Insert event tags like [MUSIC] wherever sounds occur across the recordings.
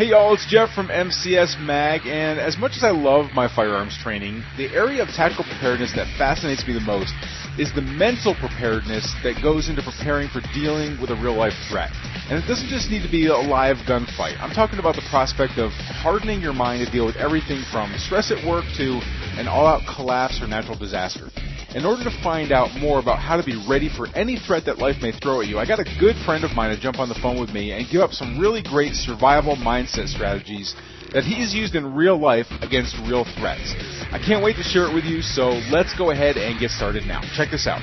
Hey y'all, it's Jeff from MCS Mag, and as much as I love my firearms training, the area of tactical preparedness that fascinates me the most is the mental preparedness that goes into preparing for dealing with a real life threat. And it doesn't just need to be a live gunfight. I'm talking about the prospect of hardening your mind to deal with everything from stress at work to an all out collapse or natural disaster. In order to find out more about how to be ready for any threat that life may throw at you, I got a good friend of mine to jump on the phone with me and give up some really great survival mindset strategies that he's used in real life against real threats. I can't wait to share it with you, so let's go ahead and get started now. Check this out.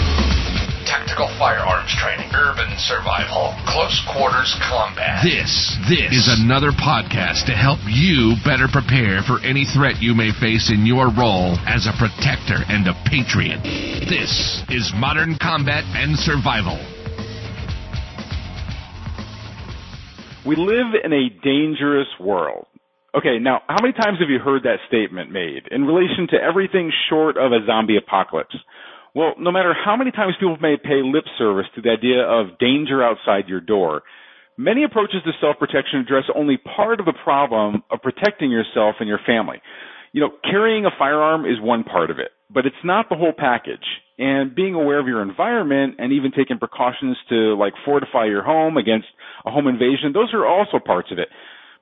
Tactical firearms training, urban survival, close quarters combat. This, this is another podcast to help you better prepare for any threat you may face in your role as a protector and a patriot. This is Modern Combat and Survival. We live in a dangerous world. Okay, now, how many times have you heard that statement made in relation to everything short of a zombie apocalypse? Well, no matter how many times people may pay lip service to the idea of danger outside your door, many approaches to self-protection address only part of the problem of protecting yourself and your family. You know, carrying a firearm is one part of it, but it's not the whole package. And being aware of your environment and even taking precautions to like fortify your home against a home invasion, those are also parts of it.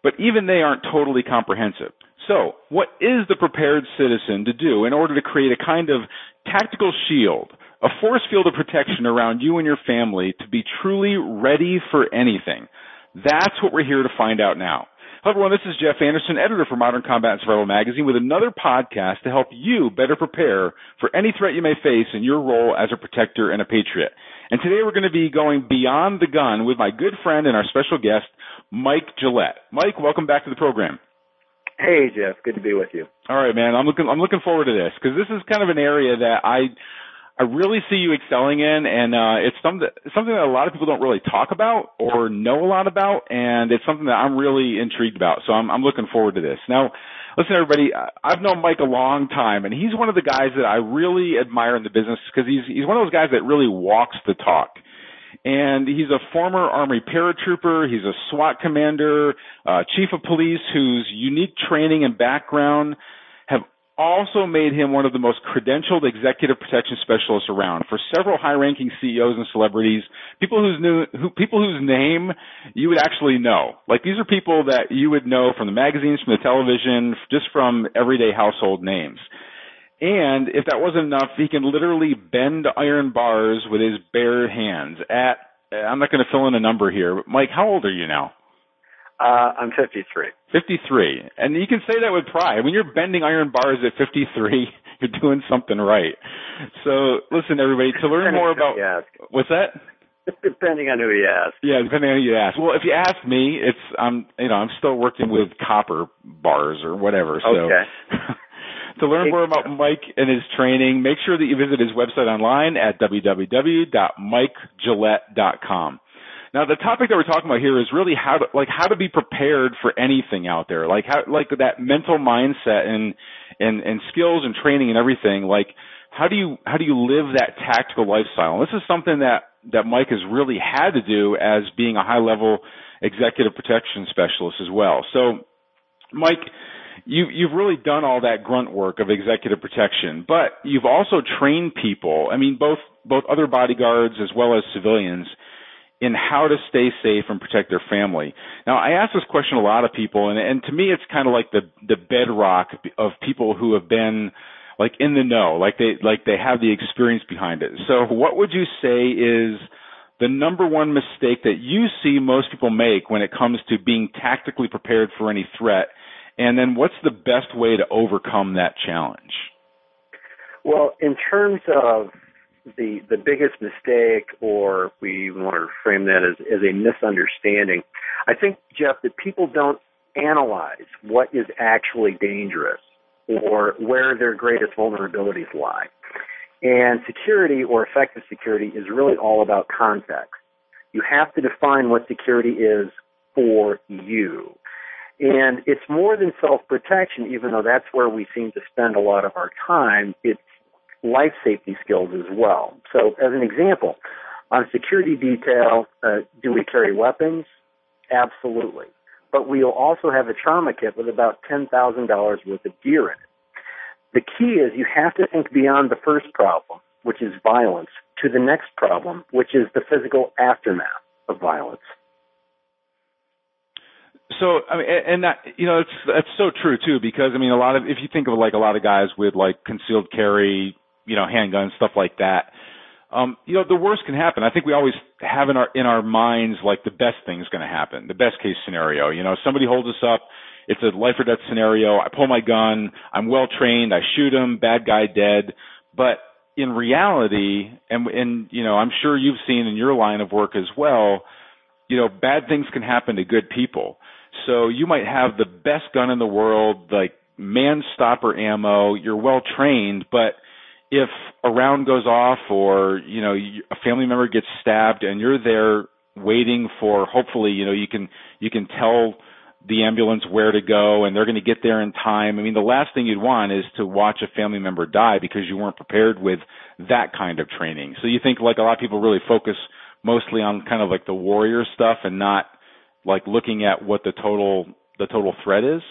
But even they aren't totally comprehensive. So, what is the prepared citizen to do in order to create a kind of tactical shield, a force field of protection around you and your family to be truly ready for anything. That's what we're here to find out now. Hello everyone, this is Jeff Anderson, editor for Modern Combat and Survival Magazine with another podcast to help you better prepare for any threat you may face in your role as a protector and a patriot. And today we're going to be going beyond the gun with my good friend and our special guest, Mike Gillette. Mike, welcome back to the program. Hey Jeff, good to be with you. All right, man. I'm looking I'm looking forward to this because this is kind of an area that I I really see you excelling in, and uh, it's something something that a lot of people don't really talk about or know a lot about, and it's something that I'm really intrigued about. So I'm I'm looking forward to this. Now, listen, everybody. I've known Mike a long time, and he's one of the guys that I really admire in the business because he's he's one of those guys that really walks the talk and he's a former Army paratrooper. He's a SWAT commander, uh, chief of police whose unique training and background have also made him one of the most credentialed executive protection specialists around for several high-ranking CEOs and celebrities, people whose new, who, people whose name you would actually know. Like these are people that you would know from the magazines, from the television, just from everyday household names. And if that wasn't enough, he can literally bend iron bars with his bare hands. At I'm not going to fill in a number here, but Mike, how old are you now? Uh, I'm 53. 53, and you can say that with pride. When you're bending iron bars at 53, [LAUGHS] you're doing something right. So, listen, everybody, to learn more about what's that? [LAUGHS] Depending on who you ask. Yeah, depending on who you ask. Well, if you ask me, it's I'm you know I'm still working with copper bars or whatever. So. Okay. [LAUGHS] To learn more about Mike and his training, make sure that you visit his website online at www.mikegillette.com. Now, the topic that we're talking about here is really how to, like, how to be prepared for anything out there. Like, how, like that mental mindset and, and, and skills and training and everything. Like, how do you, how do you live that tactical lifestyle? And this is something that, that Mike has really had to do as being a high level executive protection specialist as well. So, Mike, you, you've really done all that grunt work of executive protection, but you've also trained people. I mean, both both other bodyguards as well as civilians in how to stay safe and protect their family. Now, I ask this question a lot of people, and, and to me, it's kind of like the the bedrock of people who have been like in the know, like they like they have the experience behind it. So, what would you say is the number one mistake that you see most people make when it comes to being tactically prepared for any threat and then what's the best way to overcome that challenge? Well, in terms of the the biggest mistake, or we want to frame that as, as a misunderstanding, I think, Jeff, that people don't analyze what is actually dangerous or where their greatest vulnerabilities lie. And security or effective security is really all about context. You have to define what security is for you. And it's more than self protection, even though that's where we seem to spend a lot of our time. It's life safety skills as well. So, as an example, on security detail, uh, do we carry weapons? Absolutely. But we'll also have a trauma kit with about $10,000 worth of gear in it. The key is you have to think beyond the first problem, which is violence, to the next problem, which is the physical aftermath of violence. So I mean, and that you know, it's that's so true too because I mean, a lot of if you think of like a lot of guys with like concealed carry, you know, handguns, stuff like that. Um, you know, the worst can happen. I think we always have in our in our minds like the best thing's going to happen, the best case scenario. You know, somebody holds us up, it's a life or death scenario. I pull my gun, I'm well trained, I shoot him, bad guy dead. But in reality, and and you know, I'm sure you've seen in your line of work as well, you know, bad things can happen to good people. So you might have the best gun in the world, like man stopper ammo, you're well trained, but if a round goes off or, you know, a family member gets stabbed and you're there waiting for hopefully, you know, you can you can tell the ambulance where to go and they're going to get there in time. I mean, the last thing you'd want is to watch a family member die because you weren't prepared with that kind of training. So you think like a lot of people really focus mostly on kind of like the warrior stuff and not like looking at what the total the total threat is?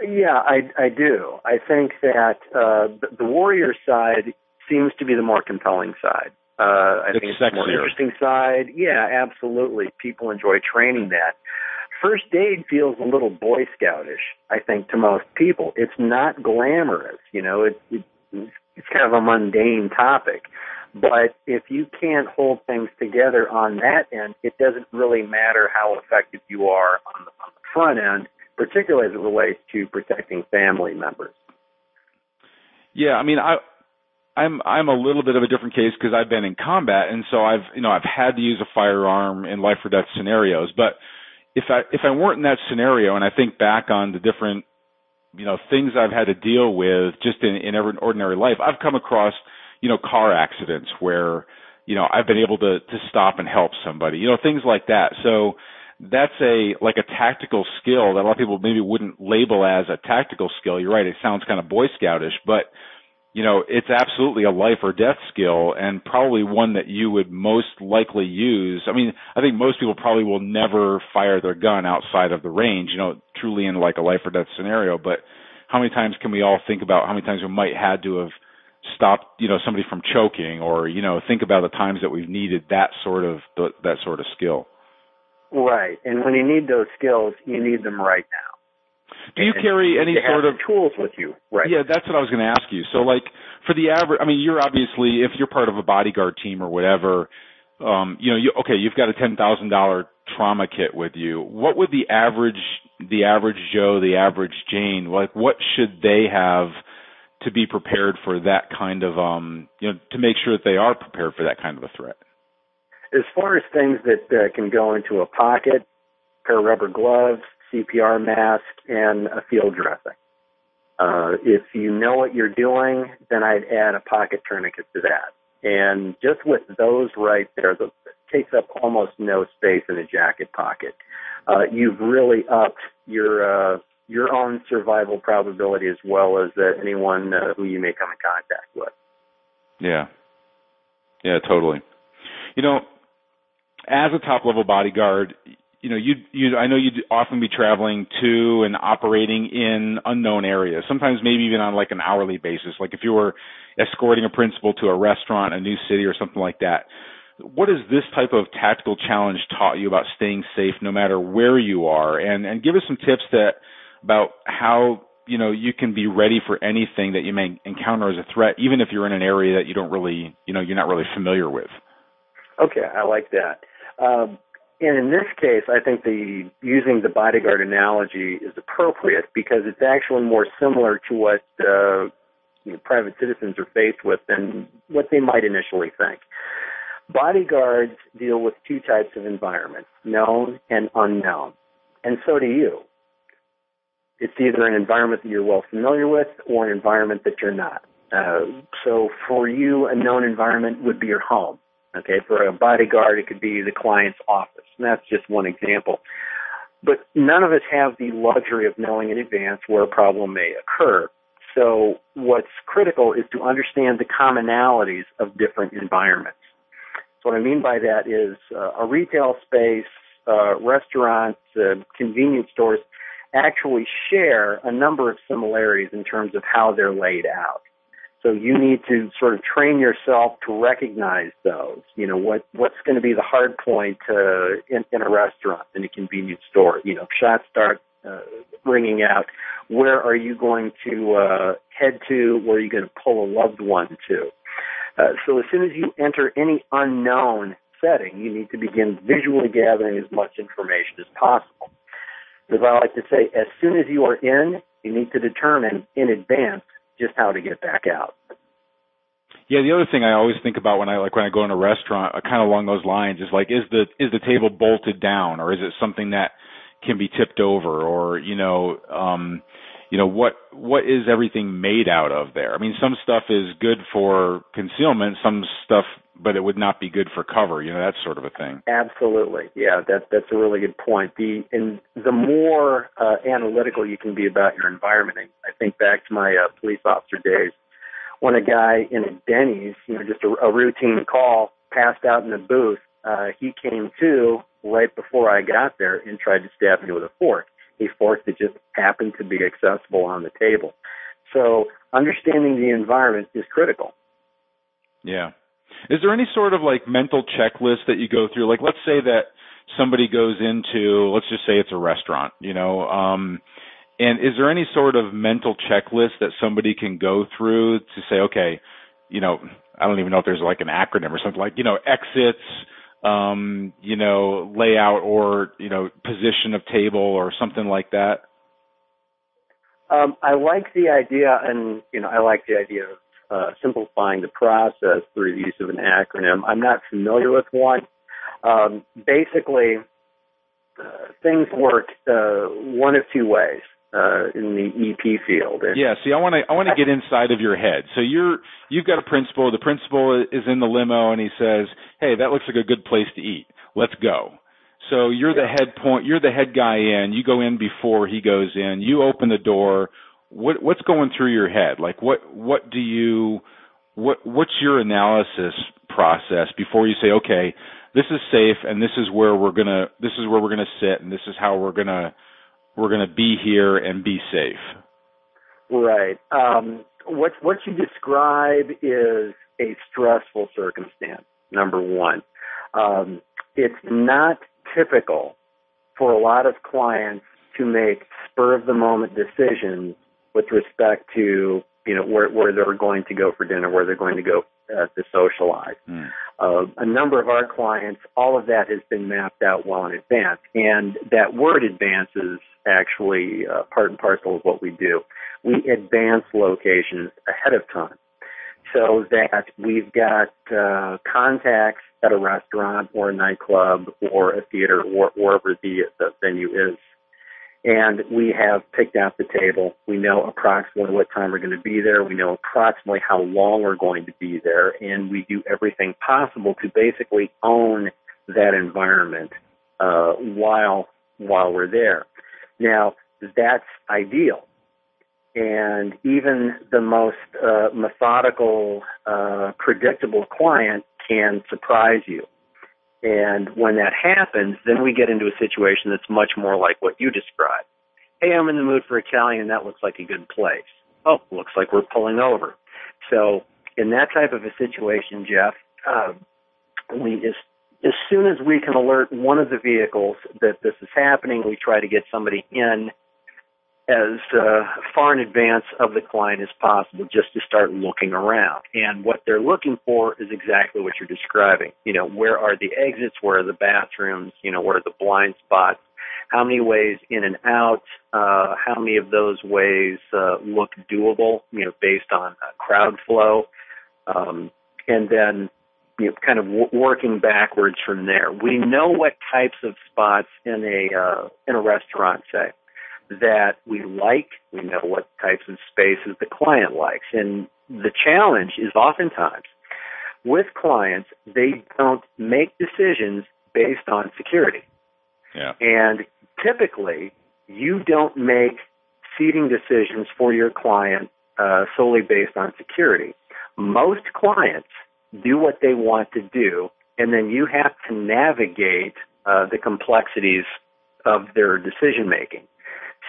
Yeah, I I do. I think that uh, the, the warrior side seems to be the more compelling side. Uh, I it's think it's the more interesting side. Yeah, absolutely. People enjoy training that. First aid feels a little boy scoutish, I think, to most people. It's not glamorous, you know. It, it it's kind of a mundane topic. But if you can't hold things together on that end, it doesn't really matter how effective you are on the, on the front end, particularly as it relates to protecting family members. Yeah, I mean, I I'm I'm a little bit of a different case because I've been in combat, and so I've you know I've had to use a firearm in life or death scenarios. But if I if I weren't in that scenario, and I think back on the different you know things I've had to deal with just in in every ordinary life, I've come across you know, car accidents where, you know, I've been able to, to stop and help somebody, you know, things like that. So that's a, like a tactical skill that a lot of people maybe wouldn't label as a tactical skill. You're right. It sounds kind of Boy Scoutish, but, you know, it's absolutely a life or death skill and probably one that you would most likely use. I mean, I think most people probably will never fire their gun outside of the range, you know, truly in like a life or death scenario, but how many times can we all think about how many times we might had to have stop you know somebody from choking or you know think about the times that we've needed that sort of that sort of skill? Right. And when you need those skills you need them right now do you and carry any sort of tools with you right. Yeah that's what i was going to ask you. So like for the average i mean you're obviously if you're part of a bodyguard team or whatever um you know you okay you've got a ten thousand dollar trauma kit with you. What would the average the average joe the average jane like what should they have to be prepared for that kind of um you know to make sure that they are prepared for that kind of a threat? As far as things that uh, can go into a pocket pair of rubber gloves cpr mask and a field dressing uh, if you know what you're doing then i'd add a pocket tourniquet to that and just with those right there the, takes up almost no space in a jacket pocket uh, you've really upped your uh, your own survival probability as well as uh, anyone uh, who you may come in contact with. Yeah. Yeah, totally. You know, as a top level bodyguard, you know, you you I know you'd often be traveling to and operating in unknown areas. Sometimes maybe even on like an hourly basis. Like if you were escorting a principal to a restaurant, a new city or something like that. What has this type of tactical challenge taught you about staying safe no matter where you are? And and give us some tips that about how you know you can be ready for anything that you may encounter as a threat, even if you're in an area that you don't really you know you're not really familiar with. Okay, I like that. Um, and in this case, I think the using the bodyguard analogy is appropriate because it's actually more similar to what uh, you know, private citizens are faced with than what they might initially think. Bodyguards deal with two types of environments, known and unknown. And so do you it's either an environment that you're well familiar with or an environment that you're not. Uh, so for you, a known environment would be your home. Okay, for a bodyguard, it could be the client's office. And that's just one example. But none of us have the luxury of knowing in advance where a problem may occur. So what's critical is to understand the commonalities of different environments. So what I mean by that is uh, a retail space, uh, restaurants, uh, convenience stores actually share a number of similarities in terms of how they're laid out. So you need to sort of train yourself to recognize those. You know, what what's going to be the hard point uh, in, in a restaurant, in a convenience store. You know, shots start uh, ringing out. Where are you going to uh, head to? Where are you going to pull a loved one to? Uh, so as soon as you enter any unknown setting, you need to begin visually gathering as much information as possible. As I like to say, as soon as you are in, you need to determine in advance just how to get back out. Yeah, the other thing I always think about when I like when I go in a restaurant, uh, kind of along those lines, is like, is the is the table bolted down, or is it something that can be tipped over, or you know, um, you know what what is everything made out of there? I mean, some stuff is good for concealment, some stuff, but it would not be good for cover. You know, that sort of a thing. Absolutely, yeah, that that's a really good point. The and the more uh, analytical you can be about your environment, I think back to my uh, police officer days when a guy in a Denny's, you know, just a, a routine call, passed out in the booth. Uh, he came to right before I got there and tried to stab me with a fork. A fork that just happened to be accessible on the table. So understanding the environment is critical. Yeah. Is there any sort of like mental checklist that you go through? Like, let's say that somebody goes into, let's just say it's a restaurant, you know, um, and is there any sort of mental checklist that somebody can go through to say, okay, you know, I don't even know if there's like an acronym or something like, you know, exits, um, you know, layout or, you know, position of table or something like that? Um, I like the idea, and you know, I like the idea of uh, simplifying the process through the use of an acronym. I'm not familiar with one. Um, basically, uh, things work uh, one of two ways uh, in the EP field. And yeah, see, I want to I want to get inside of your head. So you're you've got a principal. The principal is in the limo, and he says, "Hey, that looks like a good place to eat. Let's go." So you're the head point. You're the head guy in. You go in before he goes in. You open the door. What what's going through your head? Like what what do you what what's your analysis process before you say, okay, this is safe, and this is where we're gonna this is where we're gonna sit, and this is how we're gonna we're going to be here and be safe. Right. Um, what what you describe is a stressful circumstance. Number one, um, it's not typical for a lot of clients to make spur of the moment decisions with respect to you know where where they're going to go for dinner, where they're going to go uh, to socialize. Mm. Uh, a number of our clients, all of that has been mapped out well in advance, and that word advance is actually uh, part and parcel of what we do. We advance locations ahead of time so that we've got uh, contacts at a restaurant or a nightclub or a theater or wherever the, the venue is and we have picked out the table. We know approximately what time we're going to be there. We know approximately how long we're going to be there, and we do everything possible to basically own that environment uh, while while we're there. Now, that's ideal, and even the most uh, methodical, uh, predictable client can surprise you. And when that happens, then we get into a situation that's much more like what you described. Hey, I'm in the mood for Italian. That looks like a good place. Oh, looks like we're pulling over. So in that type of a situation, Jeff, uh, we as as soon as we can alert one of the vehicles that this is happening, we try to get somebody in as uh, far in advance of the client as possible just to start looking around. And what they're looking for is exactly what you're describing. You know, where are the exits? Where are the bathrooms? You know, where are the blind spots? How many ways in and out? Uh, how many of those ways uh, look doable, you know, based on crowd flow? Um, and then you know, kind of w- working backwards from there. We know what types of spots in a uh, in a restaurant, say, that we like. We know what types of spaces the client likes. And the challenge is oftentimes with clients, they don't make decisions based on security. Yeah. And typically, you don't make seating decisions for your client uh, solely based on security. Most clients do what they want to do, and then you have to navigate uh, the complexities of their decision making.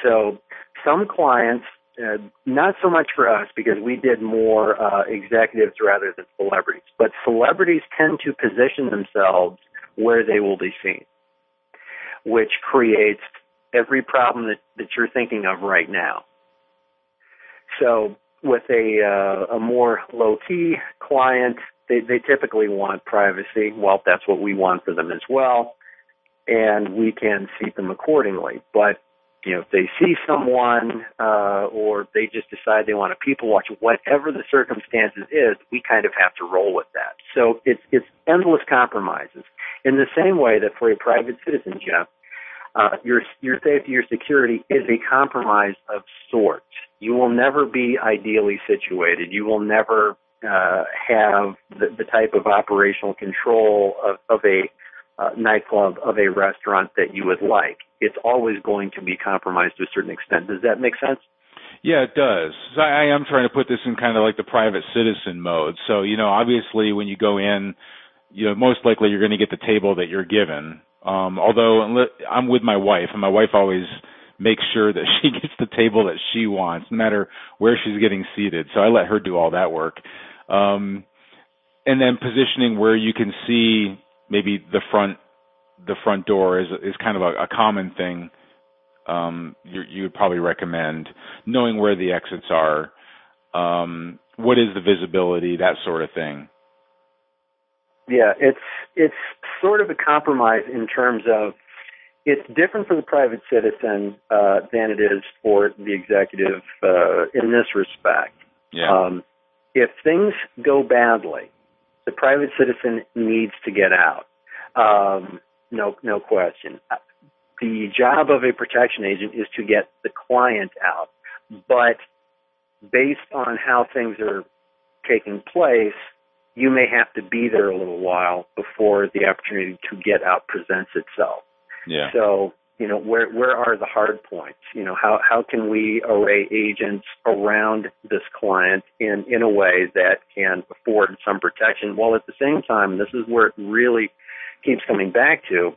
So some clients, uh, not so much for us because we did more uh, executives rather than celebrities, but celebrities tend to position themselves where they will be seen, which creates every problem that, that you're thinking of right now. So with a uh, a more low key client, they, they typically want privacy. Well, that's what we want for them as well, and we can seat them accordingly. But you know, if they see someone uh, or they just decide they want to people watch, whatever the circumstances is, we kind of have to roll with that. So it's it's endless compromises. In the same way that for a private citizen, Jeff, uh, your your safety, your security is a compromise of sorts. You will never be ideally situated. You will never uh, have the, the type of operational control of, of a uh, nightclub, of a restaurant that you would like. It's always going to be compromised to a certain extent. Does that make sense? Yeah, it does. So I, I am trying to put this in kind of like the private citizen mode. So, you know, obviously when you go in, you know, most likely you're going to get the table that you're given. Um, although I'm with my wife, and my wife always makes sure that [LAUGHS] she gets the table that she wants, no matter where she's getting seated. So I let her do all that work. Um, and then positioning where you can see maybe the front the front door is is kind of a, a common thing. Um, you, you would probably recommend knowing where the exits are. Um, what is the visibility, that sort of thing. Yeah, it's it's sort of a compromise in terms of it's different for the private citizen uh, than it is for the executive uh, in this respect. Yeah. Um, if things go badly, the private citizen needs to get out. Um, no, no question. The job of a protection agent is to get the client out, but based on how things are taking place, you may have to be there a little while before the opportunity to get out presents itself. Yeah. So, you know, where where are the hard points? You know, how how can we array agents around this client in in a way that can afford some protection while at the same time this is where it really keeps coming back to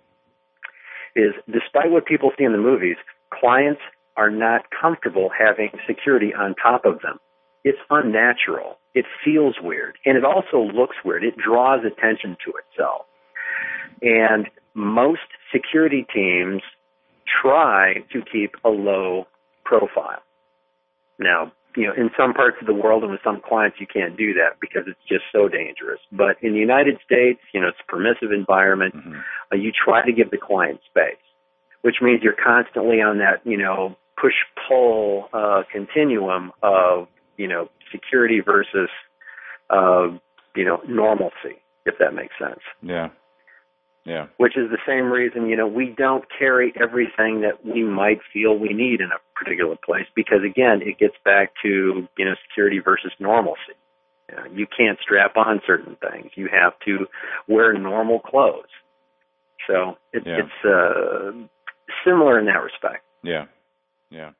is despite what people see in the movies, clients are not comfortable having security on top of them. It's unnatural it feels weird and it also looks weird. It draws attention to itself. And most security teams try to keep a low profile. Now, you know, in some parts of the world and with some clients, you can't do that because it's just so dangerous. But in the United States, you know, it's a permissive environment. Mm-hmm. Uh, you try to give the client space, which means you're constantly on that, you know, push pull uh, continuum of you know, security versus, uh, you know, normalcy, if that makes sense. Yeah. Yeah. Which is the same reason, you know, we don't carry everything that we might feel we need in a particular place because again, it gets back to, you know, security versus normalcy. You, know, you can't strap on certain things. You have to wear normal clothes. So it, yeah. it's uh, similar in that respect. Yeah. Yeah.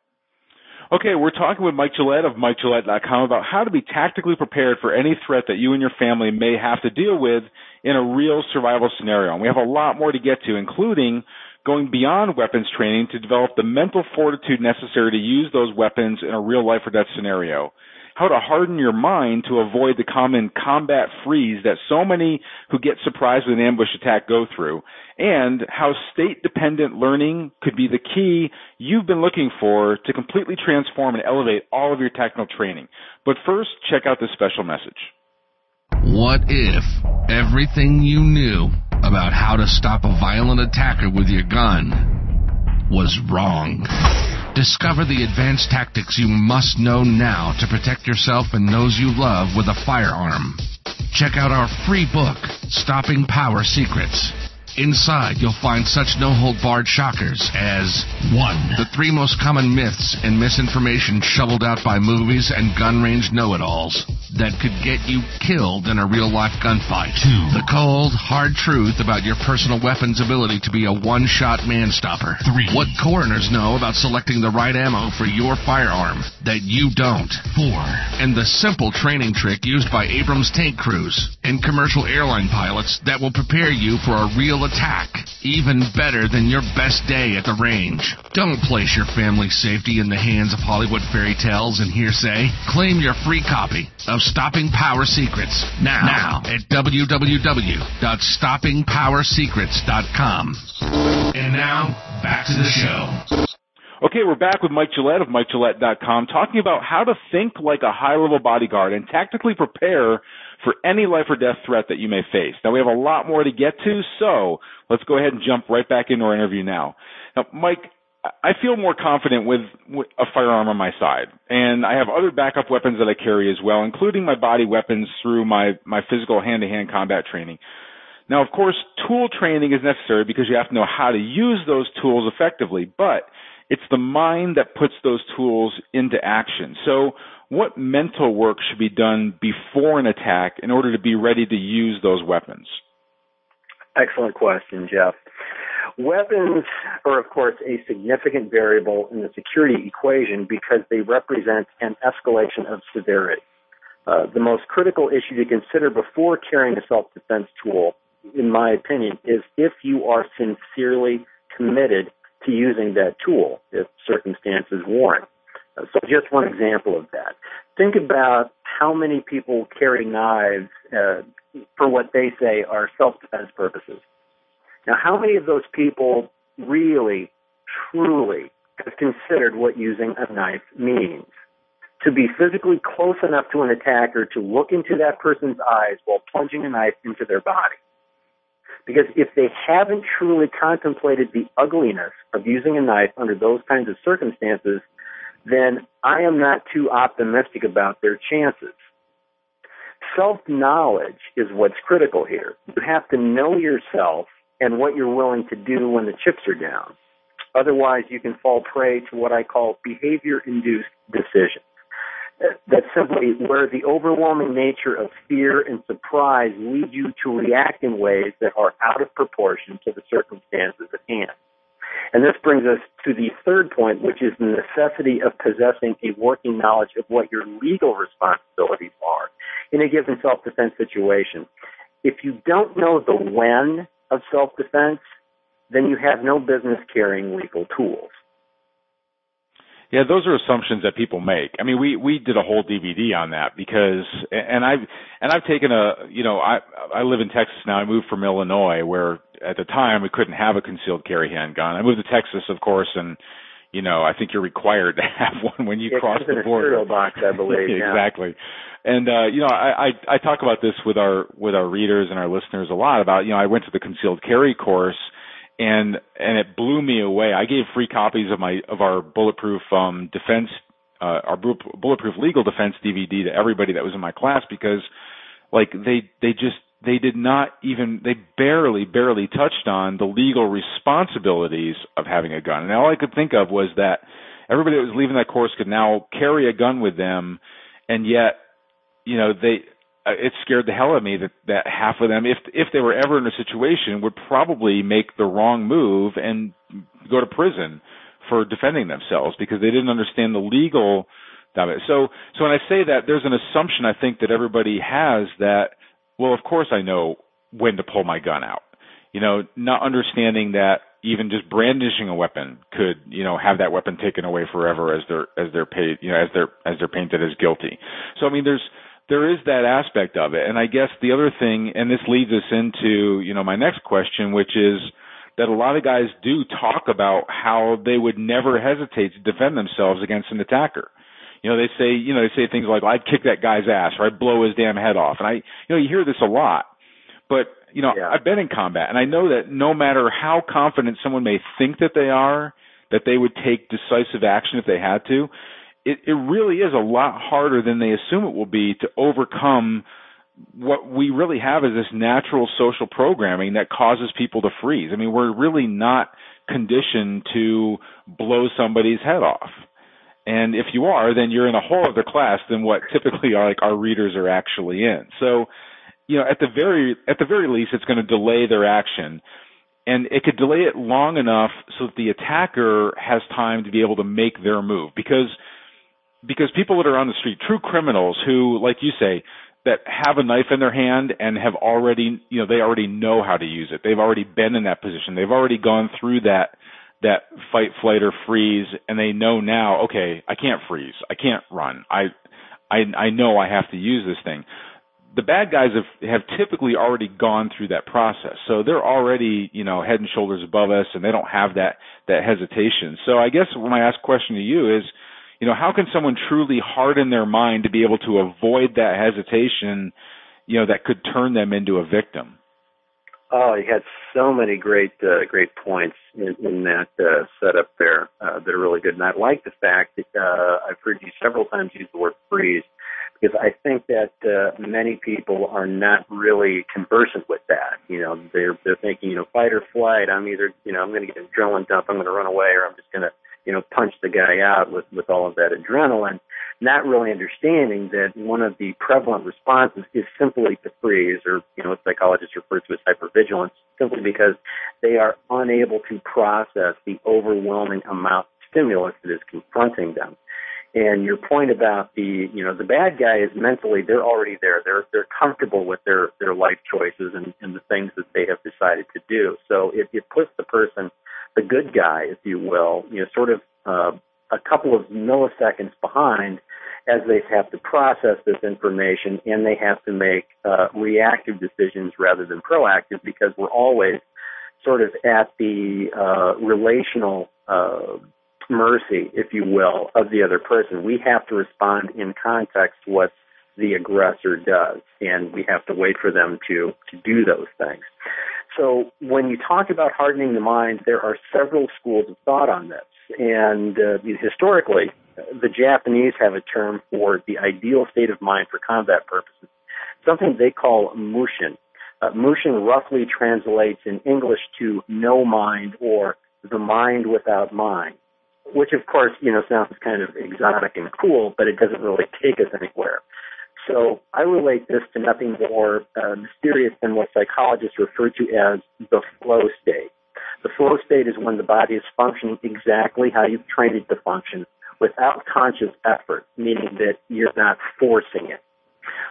Okay, we're talking with Mike Gillette of MikeGillette.com about how to be tactically prepared for any threat that you and your family may have to deal with in a real survival scenario. And we have a lot more to get to, including going beyond weapons training to develop the mental fortitude necessary to use those weapons in a real life or death scenario how to harden your mind to avoid the common combat freeze that so many who get surprised with an ambush attack go through, and how state dependent learning could be the key you've been looking for to completely transform and elevate all of your technical training. But first, check out this special message. What if everything you knew about how to stop a violent attacker with your gun was wrong? Discover the advanced tactics you must know now to protect yourself and those you love with a firearm. Check out our free book, Stopping Power Secrets. Inside, you'll find such no-hold-barred shockers as 1. The three most common myths and misinformation shoveled out by movies and gun range know-it-alls that could get you killed in a real-life gunfight. 2. The cold, hard truth about your personal weapon's ability to be a one-shot man-stopper. 3. What coroners know about selecting the right ammo for your firearm that you don't. 4. And the simple training trick used by Abrams tank crews and commercial airline pilots that will prepare you for a real attack, even better than your best day at the range. Don't place your family's safety in the hands of Hollywood fairy tales and hearsay. Claim your free copy of Stopping Power Secrets now, now at www.stoppingpowersecrets.com. And now, back to the show. Okay, we're back with Mike Gillette of MikeGillette.com talking about how to think like a high level bodyguard and tactically prepare for any life or death threat that you may face. Now we have a lot more to get to, so let's go ahead and jump right back into our interview now. Now, Mike, I feel more confident with, with a firearm on my side, and I have other backup weapons that I carry as well, including my body weapons through my my physical hand-to-hand combat training. Now, of course, tool training is necessary because you have to know how to use those tools effectively, but it's the mind that puts those tools into action. So, what mental work should be done before an attack in order to be ready to use those weapons? Excellent question, Jeff. Weapons are, of course, a significant variable in the security equation because they represent an escalation of severity. Uh, the most critical issue to consider before carrying a self defense tool, in my opinion, is if you are sincerely committed to using that tool if circumstances warrant. So just one example of that. Think about how many people carry knives uh, for what they say are self-defense purposes. Now, how many of those people really, truly have considered what using a knife means? To be physically close enough to an attacker to look into that person's eyes while plunging a knife into their body. Because if they haven't truly contemplated the ugliness of using a knife under those kinds of circumstances, then I am not too optimistic about their chances. Self knowledge is what's critical here. You have to know yourself and what you're willing to do when the chips are down. Otherwise, you can fall prey to what I call behavior induced decisions. That's simply where the overwhelming nature of fear and surprise lead you to react in ways that are out of proportion to the circumstances at hand. And this brings us to the third point, which is the necessity of possessing a working knowledge of what your legal responsibilities are in a given self-defense situation. If you don't know the when of self-defense, then you have no business carrying legal tools. Yeah, those are assumptions that people make. I mean, we we did a whole DVD on that because, and I've and I've taken a, you know, I I live in Texas now. I moved from Illinois, where at the time we couldn't have a concealed carry handgun. I moved to Texas, of course, and you know, I think you're required to [LAUGHS] have one when you cross the border. box, I [LAUGHS] believe. exactly. And uh, you know, I, I I talk about this with our with our readers and our listeners a lot about, you know, I went to the concealed carry course and and it blew me away. I gave free copies of my of our bulletproof um, defense, uh, our bulletproof legal defense DVD to everybody that was in my class because, like they they just they did not even they barely barely touched on the legal responsibilities of having a gun. And all I could think of was that everybody that was leaving that course could now carry a gun with them, and yet, you know, they Uh, it scared the hell out of me that that half of them, if if they were ever in a situation, would probably make the wrong move and go to prison for defending themselves because they didn't understand the legal. So so when I say that, there's an assumption I think that everybody has that well, of course I know when to pull my gun out. You know, not understanding that even just brandishing a weapon could, you know, have that weapon taken away forever as they're as they're paid, you know, as they're as they're painted as guilty. So I mean, there's there is that aspect of it. And I guess the other thing, and this leads us into, you know, my next question, which is that a lot of guys do talk about how they would never hesitate to defend themselves against an attacker. You know, they say, you know, they say things like, I'd kick that guy's ass or I'd blow his damn head off. And I, you know, you hear this a lot. But, you know, yeah. I've been in combat and I know that no matter how confident someone may think that they are, that they would take decisive action if they had to, it, it really is a lot harder than they assume it will be to overcome what we really have is this natural social programming that causes people to freeze. I mean, we're really not conditioned to blow somebody's head off. And if you are, then you're in a whole other class than what typically our, like our readers are actually in. So, you know, at the very at the very least, it's going to delay their action, and it could delay it long enough so that the attacker has time to be able to make their move. Because because people that are on the street, true criminals who, like you say, that have a knife in their hand and have already, you know, they already know how to use it. They've already been in that position. They've already gone through that that fight, flight, or freeze, and they know now, okay, I can't freeze, I can't run, I, I, I know I have to use this thing. The bad guys have have typically already gone through that process, so they're already, you know, head and shoulders above us, and they don't have that that hesitation. So I guess my ask question to you is, you know, how can someone truly harden their mind to be able to avoid that hesitation, you know, that could turn them into a victim? Oh, you had so many great, uh, great points in, in that uh, setup there uh, that are really good. And I like the fact that uh, I've heard you several times use the word freeze because I think that uh, many people are not really conversant with that. You know, they're they're thinking, you know, fight or flight. I'm either, you know, I'm going to get an adrenaline dump, I'm going to run away, or I'm just going to you know, punch the guy out with, with all of that adrenaline, not really understanding that one of the prevalent responses is simply to freeze, or, you know, what psychologists refer to as hypervigilance, simply because they are unable to process the overwhelming amount of stimulus that is confronting them. And your point about the, you know, the bad guy is mentally, they're already there. They're, they're comfortable with their, their life choices and, and the things that they have decided to do. So it, it puts the person the good guy, if you will, you know, sort of uh, a couple of milliseconds behind as they have to process this information and they have to make uh, reactive decisions rather than proactive because we're always sort of at the uh, relational uh, mercy, if you will, of the other person. We have to respond in context to what the aggressor does, and we have to wait for them to to do those things. So when you talk about hardening the mind, there are several schools of thought on this. And uh, historically, the Japanese have a term for the ideal state of mind for combat purposes, something they call mushin. Uh, mushin roughly translates in English to no mind or the mind without mind, which of course, you know, sounds kind of exotic and cool, but it doesn't really take us anywhere. So I relate this to nothing more uh, mysterious than what psychologists refer to as the flow state. The flow state is when the body is functioning exactly how you've trained it to function without conscious effort, meaning that you're not forcing it.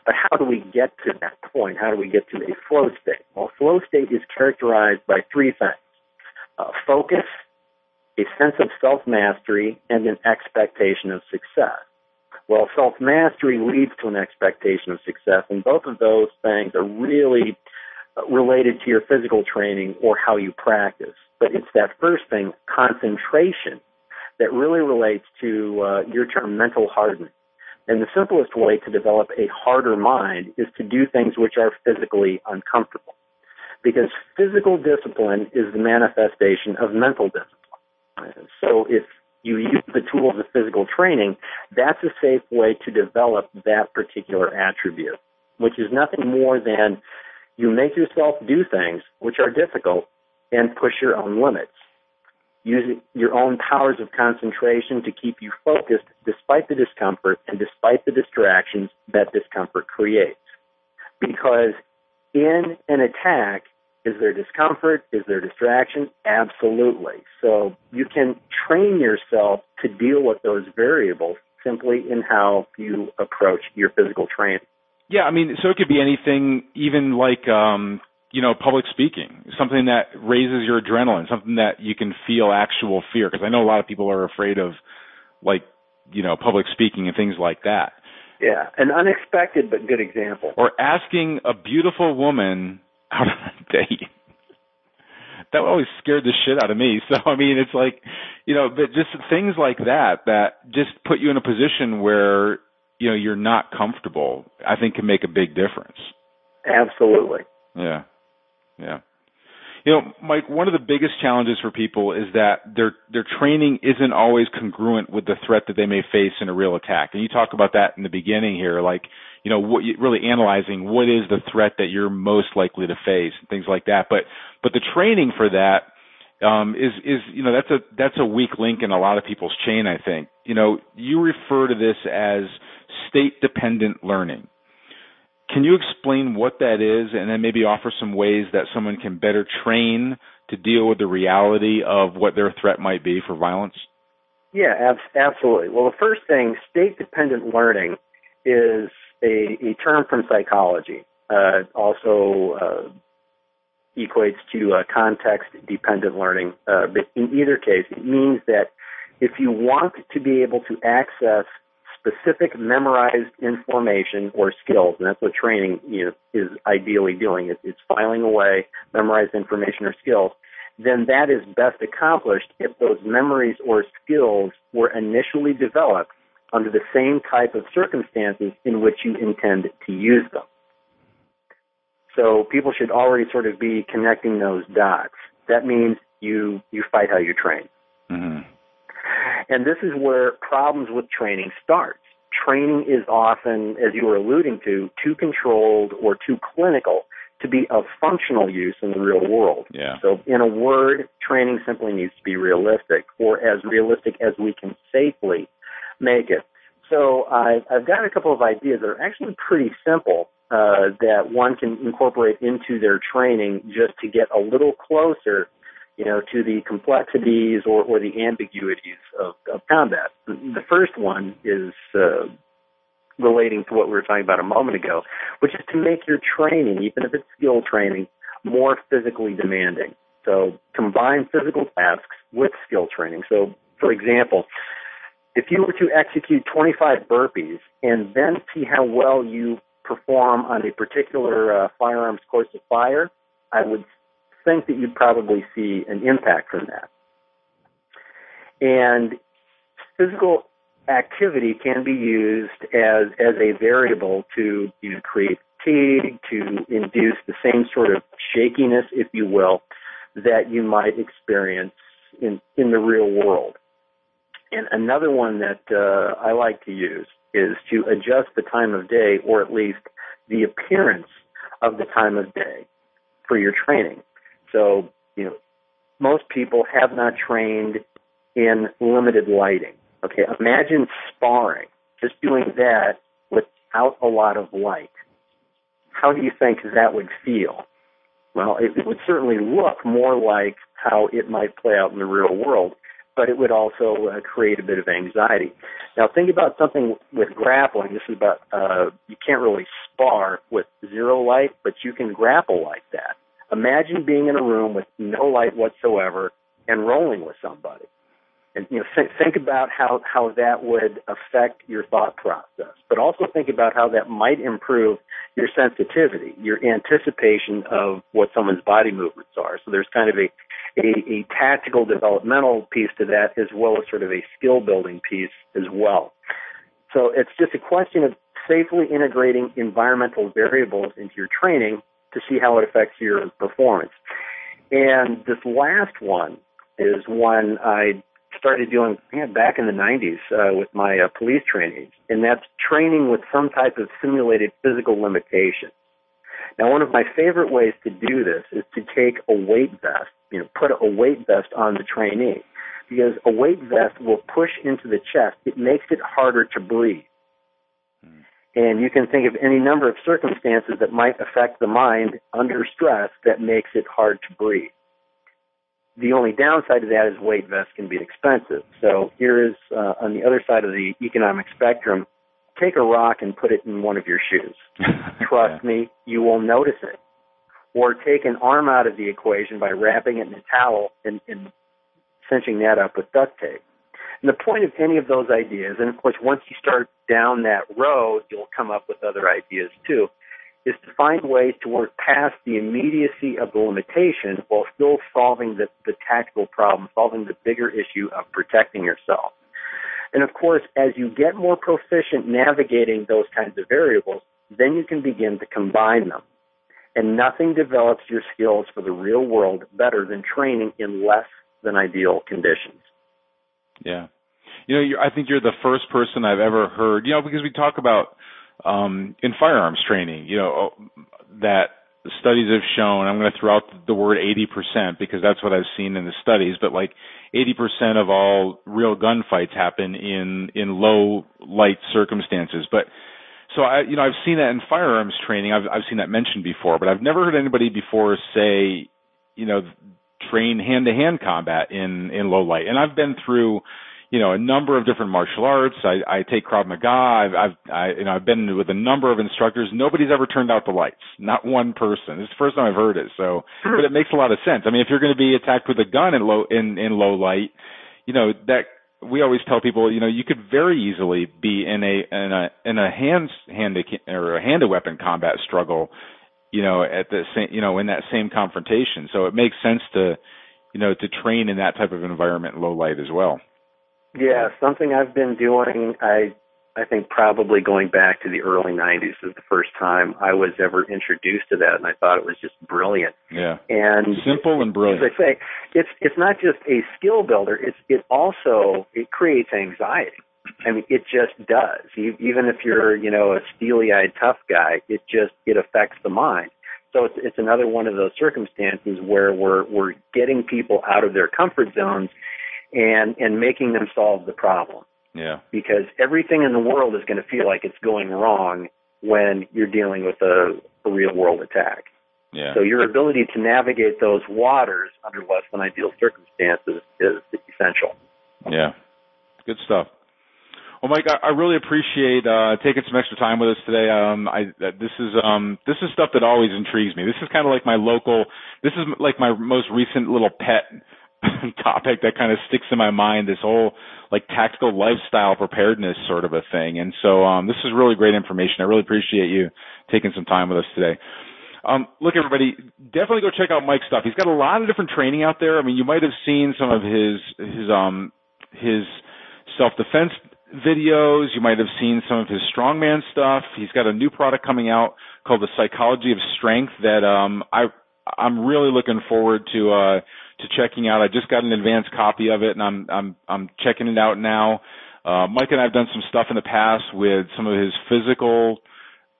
But how do we get to that point? How do we get to a flow state? Well, flow state is characterized by three things. Uh, focus, a sense of self-mastery, and an expectation of success. Well, self mastery leads to an expectation of success, and both of those things are really related to your physical training or how you practice. But it's that first thing, concentration, that really relates to uh, your term mental hardening. And the simplest way to develop a harder mind is to do things which are physically uncomfortable. Because physical discipline is the manifestation of mental discipline. So if you use the tools of physical training, that's a safe way to develop that particular attribute, which is nothing more than you make yourself do things which are difficult and push your own limits. Use your own powers of concentration to keep you focused despite the discomfort and despite the distractions that discomfort creates. Because in an attack, is there discomfort? Is there distraction? Absolutely. So you can train yourself to deal with those variables simply in how you approach your physical training. Yeah, I mean, so it could be anything, even like, um, you know, public speaking, something that raises your adrenaline, something that you can feel actual fear. Because I know a lot of people are afraid of, like, you know, public speaking and things like that. Yeah, an unexpected but good example. Or asking a beautiful woman [LAUGHS] out on a date. That always scared the shit out of me. [LAUGHS] So I mean, it's like, you know, but just things like that that just put you in a position where you know you're not comfortable. I think can make a big difference. Absolutely. Yeah. Yeah. You know, Mike, one of the biggest challenges for people is that their their training isn't always congruent with the threat that they may face in a real attack. And you talk about that in the beginning here, like you know, what, really analyzing what is the threat that you're most likely to face, and things like that. But but the training for that um, is is you know that's a that's a weak link in a lot of people's chain. I think you know you refer to this as state dependent learning. Can you explain what that is, and then maybe offer some ways that someone can better train to deal with the reality of what their threat might be for violence? Yeah, ab- absolutely. Well, the first thing, state dependent learning is a, a term from psychology. Uh, also uh, equates to uh, context dependent learning. Uh, but in either case, it means that if you want to be able to access specific memorized information or skills, and that's what training you know, is ideally doing. It, it's filing away memorized information or skills. Then that is best accomplished if those memories or skills were initially developed under the same type of circumstances in which you intend to use them. So people should already sort of be connecting those dots. That means you you fight how you train. Mm-hmm. And this is where problems with training starts. Training is often, as you were alluding to, too controlled or too clinical to be of functional use in the real world. Yeah. So, in a word, training simply needs to be realistic, or as realistic as we can safely make it. So, I, I've got a couple of ideas that are actually pretty simple uh, that one can incorporate into their training just to get a little closer you know, to the complexities or, or the ambiguities of, of combat. The first one is uh, relating to what we were talking about a moment ago, which is to make your training, even if it's skill training, more physically demanding. So combine physical tasks with skill training. So, for example, if you were to execute 25 burpees and then see how well you perform on a particular uh, firearms course of fire, I would think that you'd probably see an impact from that. And physical activity can be used as as a variable to you know create fatigue, to induce the same sort of shakiness, if you will, that you might experience in in the real world. And another one that uh, I like to use is to adjust the time of day, or at least the appearance of the time of day for your training. So, you know, most people have not trained in limited lighting. Okay, imagine sparring, just doing that without a lot of light. How do you think that would feel? Well, it, would certainly look more like how it might play out in the real world, but it would also uh, create a bit of anxiety. Now, think about something with grappling. This is about uh, you can't really spar with zero light, but you can grapple like that. Imagine being in a room with no light whatsoever and rolling with somebody. And you know, think, think about how how that would affect your thought process, but also think about how that might improve your sensitivity, your anticipation of what someone's body movements are. So there's kind of a a, a tactical developmental piece to that, as well as sort of a skill building piece as well. So it's just a question of safely integrating environmental variables into your training to see how it affects your performance. And this last one is one I started doing yeah, back in the 90s uh, with my uh, police trainees, and that's training with some type of simulated physical limitation. Now, one of my favorite ways to do this is to take a weight vest, you know, put a weight vest on the trainee, because a weight vest will push into the chest. It makes it harder to breathe. And you can think of any number of circumstances that might affect the mind under stress that makes it hard to breathe. The only downside to that is weight vests can be expensive. So here is uh, on the other side of the economic spectrum, take a rock and put it in one of your shoes. [LAUGHS] Trust me, you will notice it. Or take an arm out of the equation by wrapping it in a towel and, and cinching that up with duct tape. And the point of any of those ideas, and of course, once you start down that road, you'll come up with other ideas too, is to find ways to work past the immediacy of the limitation while still solving the, the tactical problem, solving the bigger issue of protecting yourself. And of course, as you get more proficient navigating those kinds of variables, then you can begin to combine them. And nothing develops your skills for the real world better than training in less than ideal conditions. Yeah. You know, I think you're the first person I've ever heard, you know, because we talk about um, in firearms training, you know, that studies have shown, I'm going to throw out the word 80% because that's what I've seen in the studies, but like 80% of all real gunfights happen in, in low light circumstances. But so I, you know, I've seen that in firearms training. I've, I've seen that mentioned before, but I've never heard anybody before say, you know, train hand to hand combat in, in low light. And I've been through, you know, a number of different martial arts. I, I take Krav Maga. I've, I've, I, you know, I've been with a number of instructors. Nobody's ever turned out the lights. Not one person. It's the first time I've heard it. So, hmm. but it makes a lot of sense. I mean, if you're going to be attacked with a gun in low, in, in low light, you know, that, we always tell people, you know, you could very easily be in a, in a, in a hands, hand to, or a hand to weapon combat struggle, you know, at the same, you know, in that same confrontation. So it makes sense to, you know, to train in that type of environment in low light as well. Yeah, something I've been doing. I I think probably going back to the early 90s is the first time I was ever introduced to that, and I thought it was just brilliant. Yeah, and simple and brilliant. As I say, it's it's not just a skill builder. It's it also it creates anxiety. I mean, it just does. Even if you're you know a steely-eyed tough guy, it just it affects the mind. So it's it's another one of those circumstances where we're we're getting people out of their comfort zones and and making them solve the problem. Yeah. Because everything in the world is going to feel like it's going wrong when you're dealing with a, a real world attack. Yeah. So your ability to navigate those waters under less than ideal circumstances is essential. Yeah. Good stuff. Well, Mike, I, I really appreciate uh, taking some extra time with us today. Um, I this is um, this is stuff that always intrigues me. This is kind of like my local. This is like my most recent little pet [LAUGHS] topic that kind of sticks in my mind. This whole like tactical lifestyle preparedness sort of a thing. And so um, this is really great information. I really appreciate you taking some time with us today. Um, look, everybody, definitely go check out Mike's stuff. He's got a lot of different training out there. I mean, you might have seen some of his his um his self defense videos. You might have seen some of his strongman stuff. He's got a new product coming out called the Psychology of Strength that um I I'm really looking forward to uh to checking out. I just got an advanced copy of it, and I'm I'm I'm checking it out now. Uh, Mike and I have done some stuff in the past with some of his physical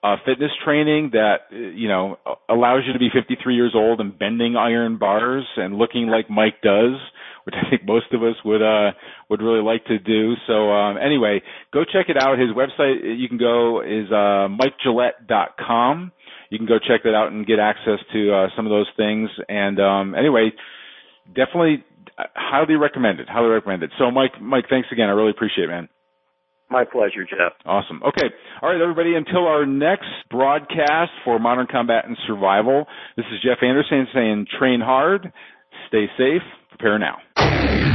uh, fitness training that you know allows you to be 53 years old and bending iron bars and looking like Mike does, which I think most of us would uh, would really like to do. So um, anyway, go check it out. His website you can go is uh, MikeGillette.com. You can go check that out and get access to uh, some of those things. And um, anyway, definitely uh, highly recommended. Highly recommended. So, Mike, Mike, thanks again. I really appreciate it, man. My pleasure, Jeff. Awesome. Okay. All right, everybody. Until our next broadcast for Modern Combat and Survival, this is Jeff Anderson saying train hard, stay safe, prepare now.